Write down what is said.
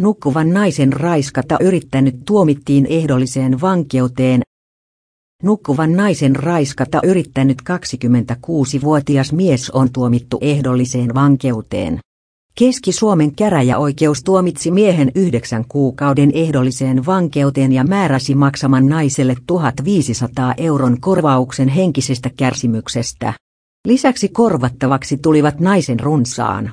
Nukkuvan naisen raiskata yrittänyt tuomittiin ehdolliseen vankeuteen. Nukkuvan naisen raiskata yrittänyt 26-vuotias mies on tuomittu ehdolliseen vankeuteen. Keski-Suomen käräjäoikeus tuomitsi miehen yhdeksän kuukauden ehdolliseen vankeuteen ja määräsi maksaman naiselle 1500 euron korvauksen henkisestä kärsimyksestä. Lisäksi korvattavaksi tulivat naisen runsaan